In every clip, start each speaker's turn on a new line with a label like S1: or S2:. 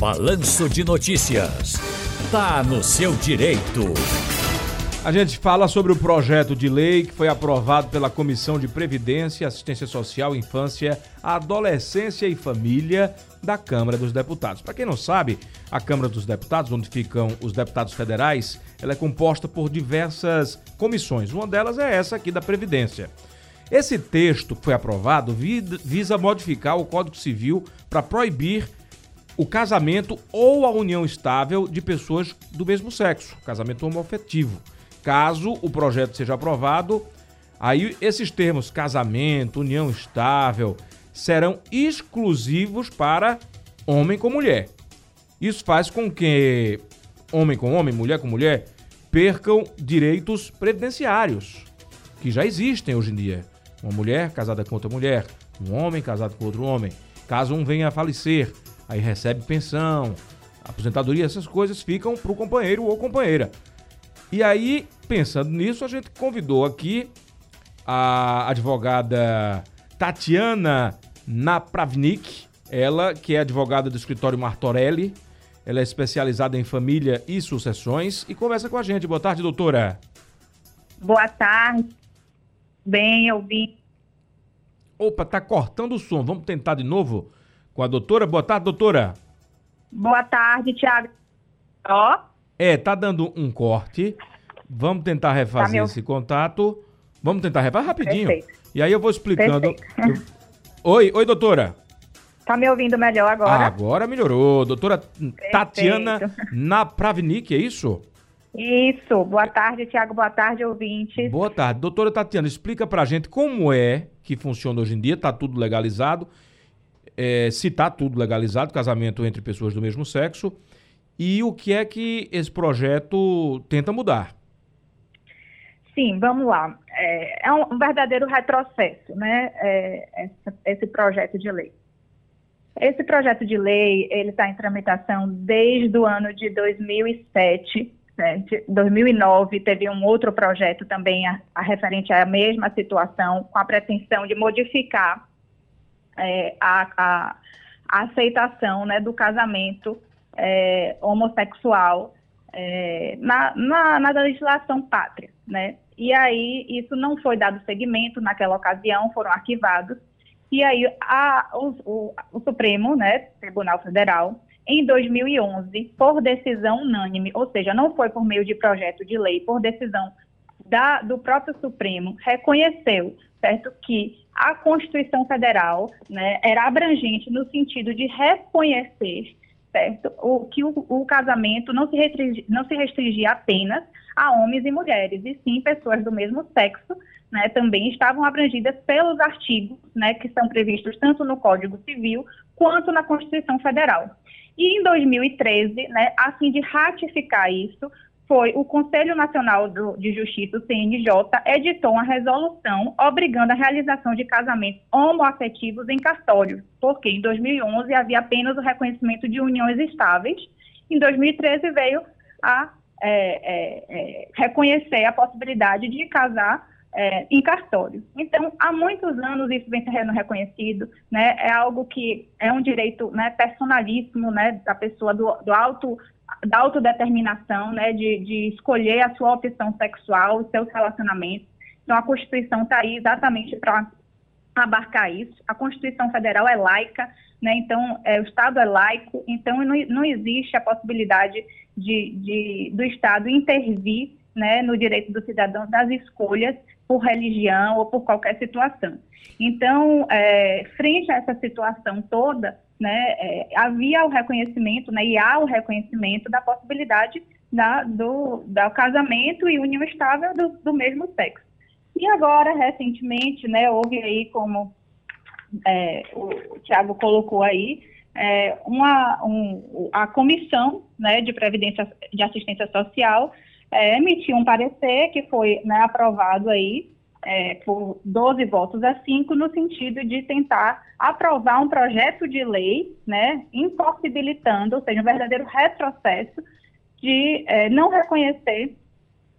S1: Balanço de Notícias. Tá no seu direito.
S2: A gente fala sobre o projeto de lei que foi aprovado pela Comissão de Previdência, Assistência Social, Infância, Adolescência e Família da Câmara dos Deputados. Para quem não sabe, a Câmara dos Deputados, onde ficam os deputados federais, ela é composta por diversas comissões. Uma delas é essa aqui da Previdência. Esse texto que foi aprovado visa modificar o Código Civil para proibir o casamento ou a união estável de pessoas do mesmo sexo, casamento homoafetivo. Caso o projeto seja aprovado, aí esses termos casamento, união estável, serão exclusivos para homem com mulher. Isso faz com que homem com homem, mulher com mulher, percam direitos previdenciários que já existem hoje em dia. Uma mulher casada com outra mulher, um homem casado com outro homem. Caso um venha a falecer, aí recebe pensão, aposentadoria, essas coisas ficam para o companheiro ou companheira. E aí, pensando nisso, a gente convidou aqui a advogada Tatiana Napravnik, ela que é advogada do escritório Martorelli, ela é especializada em família e sucessões e conversa com a gente. Boa tarde, doutora.
S3: Boa tarde. Bem, eu vi.
S2: Opa, tá cortando o som. Vamos tentar de novo com a doutora. Boa tarde, doutora.
S3: Boa tarde, Tiago. Ó.
S2: É, tá dando um corte. Vamos tentar refazer tá esse contato. Vamos tentar refazer rapidinho. Perfeito. E aí eu vou explicando. Eu... Oi, oi, doutora.
S3: Tá me ouvindo melhor agora?
S2: Agora melhorou. Doutora Perfeito. Tatiana Napravnik, é isso?
S3: Isso. Boa tarde, Tiago. Boa tarde, ouvintes.
S2: Boa tarde. Doutora Tatiana, explica pra gente como é que funciona hoje em dia. Tá tudo legalizado. É, se tá tudo legalizado, casamento entre pessoas do mesmo sexo e o que é que esse projeto tenta mudar?
S3: Sim, vamos lá. É, é um verdadeiro retrocesso, né? É, esse projeto de lei. Esse projeto de lei ele está em tramitação desde o ano de 2007. Né? 2009 teve um outro projeto também a, a referente à mesma situação, com a pretensão de modificar é, a, a, a, aceitação né, do casamento é, homossexual é, na, na, na, legislação pátria, né? E aí isso não foi dado seguimento naquela ocasião, foram arquivados. E aí a, o, o, o Supremo, né, Tribunal Federal, em 2011, por decisão unânime, ou seja, não foi por meio de projeto de lei, por decisão da, do próprio Supremo, reconheceu, certo, que a Constituição Federal né, era abrangente no sentido de reconhecer certo? O, que o, o casamento não se, restringi, não se restringia apenas a homens e mulheres, e sim pessoas do mesmo sexo, né, também estavam abrangidas pelos artigos, né, que são previstos tanto no Código Civil quanto na Constituição Federal. E em 2013, né, a fim de ratificar isso, foi o Conselho Nacional do, de Justiça, o CNJ, editou uma resolução obrigando a realização de casamentos homoafetivos em cartório, porque em 2011 havia apenas o reconhecimento de uniões estáveis, em 2013 veio a é, é, é, reconhecer a possibilidade de casar é, em cartório. Então, há muitos anos isso vem sendo reconhecido, né? É algo que é um direito né, personalíssimo, né, da pessoa do, do alto da autodeterminação, né, de, de escolher a sua opção sexual, os seus relacionamentos. Então, a Constituição está aí exatamente para abarcar isso. A Constituição Federal é laica, né, então é, o Estado é laico, então não, não existe a possibilidade de, de, do Estado intervir né, no direito do cidadão das escolhas por religião ou por qualquer situação. Então, é, frente a essa situação toda, né, é, havia o reconhecimento, né, e há o reconhecimento da possibilidade da, do, do casamento e união estável do, do mesmo sexo. E agora, recentemente, né, houve aí, como é, o Tiago colocou aí, é, uma, um, a comissão né, de previdência de assistência social é, emitiu um parecer que foi né, aprovado aí é, por 12 votos a 5, no sentido de tentar aprovar um projeto de lei, né, impossibilitando, ou seja, um verdadeiro retrocesso de é, não reconhecer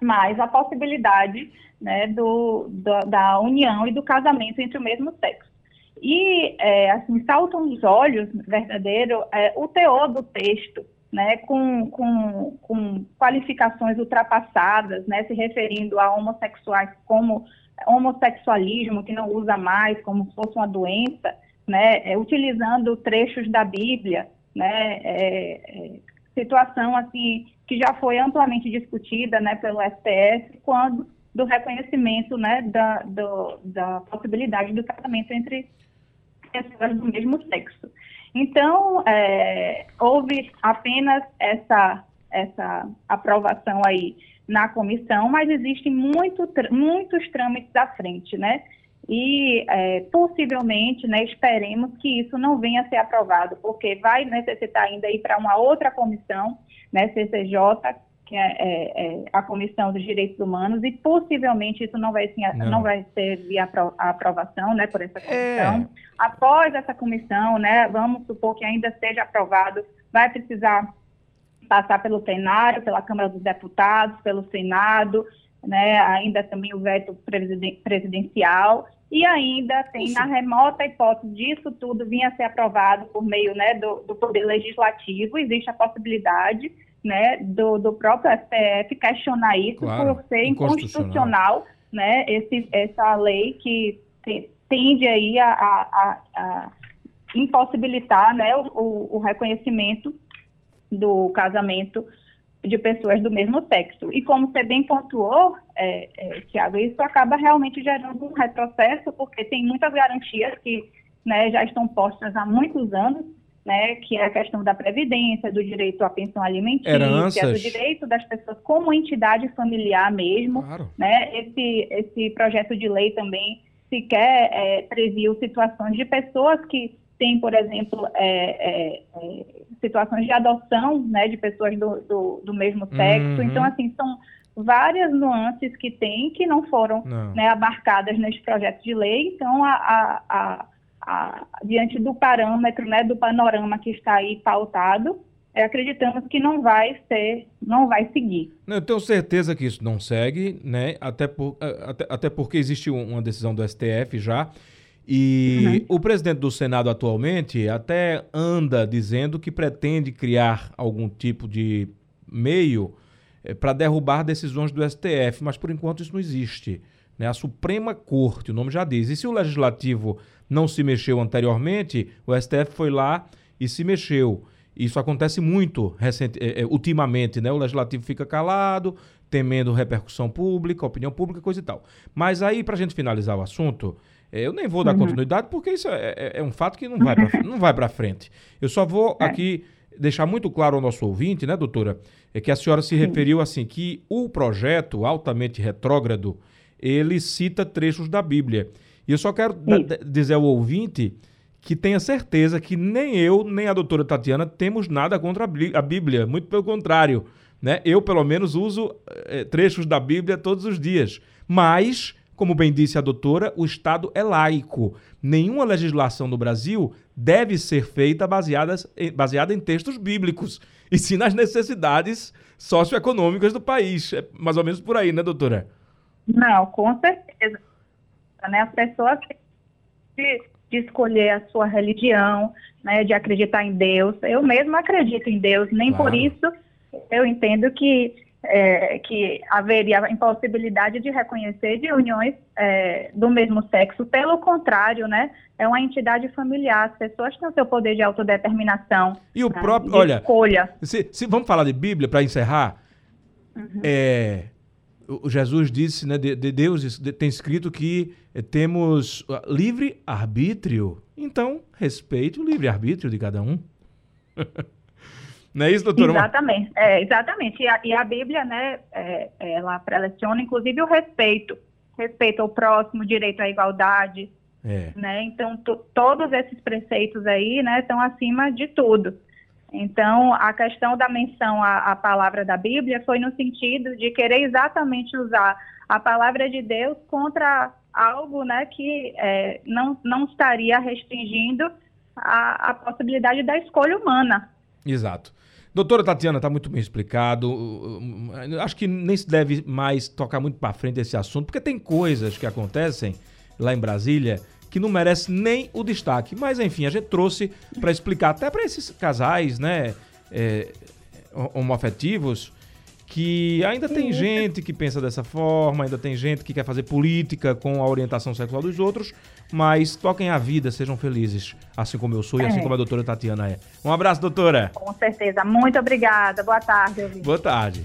S3: mais a possibilidade né, do, do, da união e do casamento entre o mesmo sexo. E, é, assim, saltam os olhos, verdadeiro, é, o teor do texto, né, com, com, com qualificações ultrapassadas, né, se referindo a homossexuais como homossexualismo, que não usa mais como se fosse uma doença, né, é, utilizando trechos da Bíblia, né, é, é, situação assim que já foi amplamente discutida, né, pelo STF, quando do reconhecimento, né, da, do, da possibilidade do casamento entre pessoas do mesmo sexo. Então, é, houve apenas essa, essa aprovação aí na comissão, mas existem muito, muitos trâmites à frente, né? E é, possivelmente, né, esperemos que isso não venha a ser aprovado, porque vai necessitar ainda ir para uma outra comissão, né, CCJ, que é, é, é, a Comissão dos Direitos Humanos, e possivelmente isso não vai, assim, não. não vai ser via aprovação né, por essa comissão. É. Após essa comissão, né, vamos supor que ainda seja aprovado, vai precisar passar pelo plenário, pela Câmara dos Deputados, pelo Senado, né, ainda também o veto presidencial, e ainda tem Isso. na remota hipótese disso tudo vir a ser aprovado por meio né, do, do Poder Legislativo, existe a possibilidade né, do, do próprio STF questionar isso claro, por ser inconstitucional, né, esse, essa lei que te, tende aí a, a, a impossibilitar né, o, o, reconhecimento do casamento de pessoas do mesmo sexo. E como você bem pontuou, é, é, Tiago, isso acaba realmente gerando um retrocesso, porque tem muitas garantias que né, já estão postas há muitos anos, né, que é a questão da previdência, do direito à pensão alimentícia, Heranças. do direito das pessoas como entidade familiar mesmo, claro. né, esse, esse projeto de lei também sequer é, previu situações de pessoas que têm, por exemplo, é, é, é, situações de adoção, né, de pessoas do, do, do mesmo sexo, uhum. então, assim, são várias nuances que tem que não foram não. Né, abarcadas neste projeto de lei, então a, a, a a, diante do parâmetro, né, do panorama que está aí pautado, é, acreditamos que não vai ser, não vai seguir.
S2: Eu tenho certeza que isso não segue, né? Até, por, até, até porque existe uma decisão do STF já. E uhum. o presidente do Senado atualmente até anda dizendo que pretende criar algum tipo de meio é, para derrubar decisões do STF, mas por enquanto isso não existe. Né? A Suprema Corte, o nome já diz. E se o Legislativo não se mexeu anteriormente, o STF foi lá e se mexeu. Isso acontece muito recente, é, é, ultimamente, né? O legislativo fica calado, temendo repercussão pública, opinião pública, coisa e tal. Mas aí, para a gente finalizar o assunto, é, eu nem vou dar uhum. continuidade, porque isso é, é, é, um fato que não vai pra, não vai para frente. Eu só vou é. aqui deixar muito claro ao nosso ouvinte, né, doutora, é que a senhora se referiu assim que o projeto altamente retrógrado, ele cita trechos da Bíblia. E eu só quero dizer ao ouvinte que tenha certeza que nem eu, nem a doutora Tatiana temos nada contra a Bíblia, muito pelo contrário. Né? Eu, pelo menos, uso é, trechos da Bíblia todos os dias. Mas, como bem disse a doutora, o Estado é laico. Nenhuma legislação no Brasil deve ser feita baseadas, baseada em textos bíblicos, e sim nas necessidades socioeconômicas do país. É mais ou menos por aí, né, doutora?
S3: Não, com certeza né? As pessoas de, de escolher a sua religião, né? De acreditar em Deus. Eu mesma acredito em Deus, nem claro. por isso eu entendo que é, que haveria a impossibilidade de reconhecer de uniões é, do mesmo sexo. Pelo contrário, né? É uma entidade familiar. As pessoas têm o seu poder de autodeterminação.
S2: E o né, próprio, de olha, escolha. Se, se, vamos falar de Bíblia para encerrar. Uhum. É, o Jesus disse, né, de, de Deus de, tem escrito que eh, temos ah, livre arbítrio. Então, respeite o livre arbítrio de cada um. Não é isso, doutora?
S3: Exatamente, é, exatamente. E a, e a Bíblia, né, é, ela preleciona, inclusive, o respeito. Respeito ao próximo, direito à igualdade. É. Né? Então, todos esses preceitos aí, né, estão acima de tudo. Então, a questão da menção à, à, palavra da Bíblia foi no sentido de querer exatamente usar a palavra de Deus contra algo né, que é, não, não estaria restringindo a, a possibilidade da escolha humana.
S2: Exato. Doutora Tatiana, está muito bem explicado. Acho que nem se deve mais tocar muito para frente esse assunto, porque tem coisas que acontecem lá em Brasília que não merece nem o destaque. Mas enfim, a gente trouxe para explicar até para esses casais, né, é, homoafetivos, que ainda tem gente que pensa dessa forma, ainda tem gente que quer fazer política com a orientação sexual dos outros, mas toquem a vida, sejam felizes, assim como eu sou e assim é. assim como a doutora Tatiana é. Um abraço, doutora.
S3: Com certeza. Muito obrigada. Boa tarde.
S2: Boa tarde.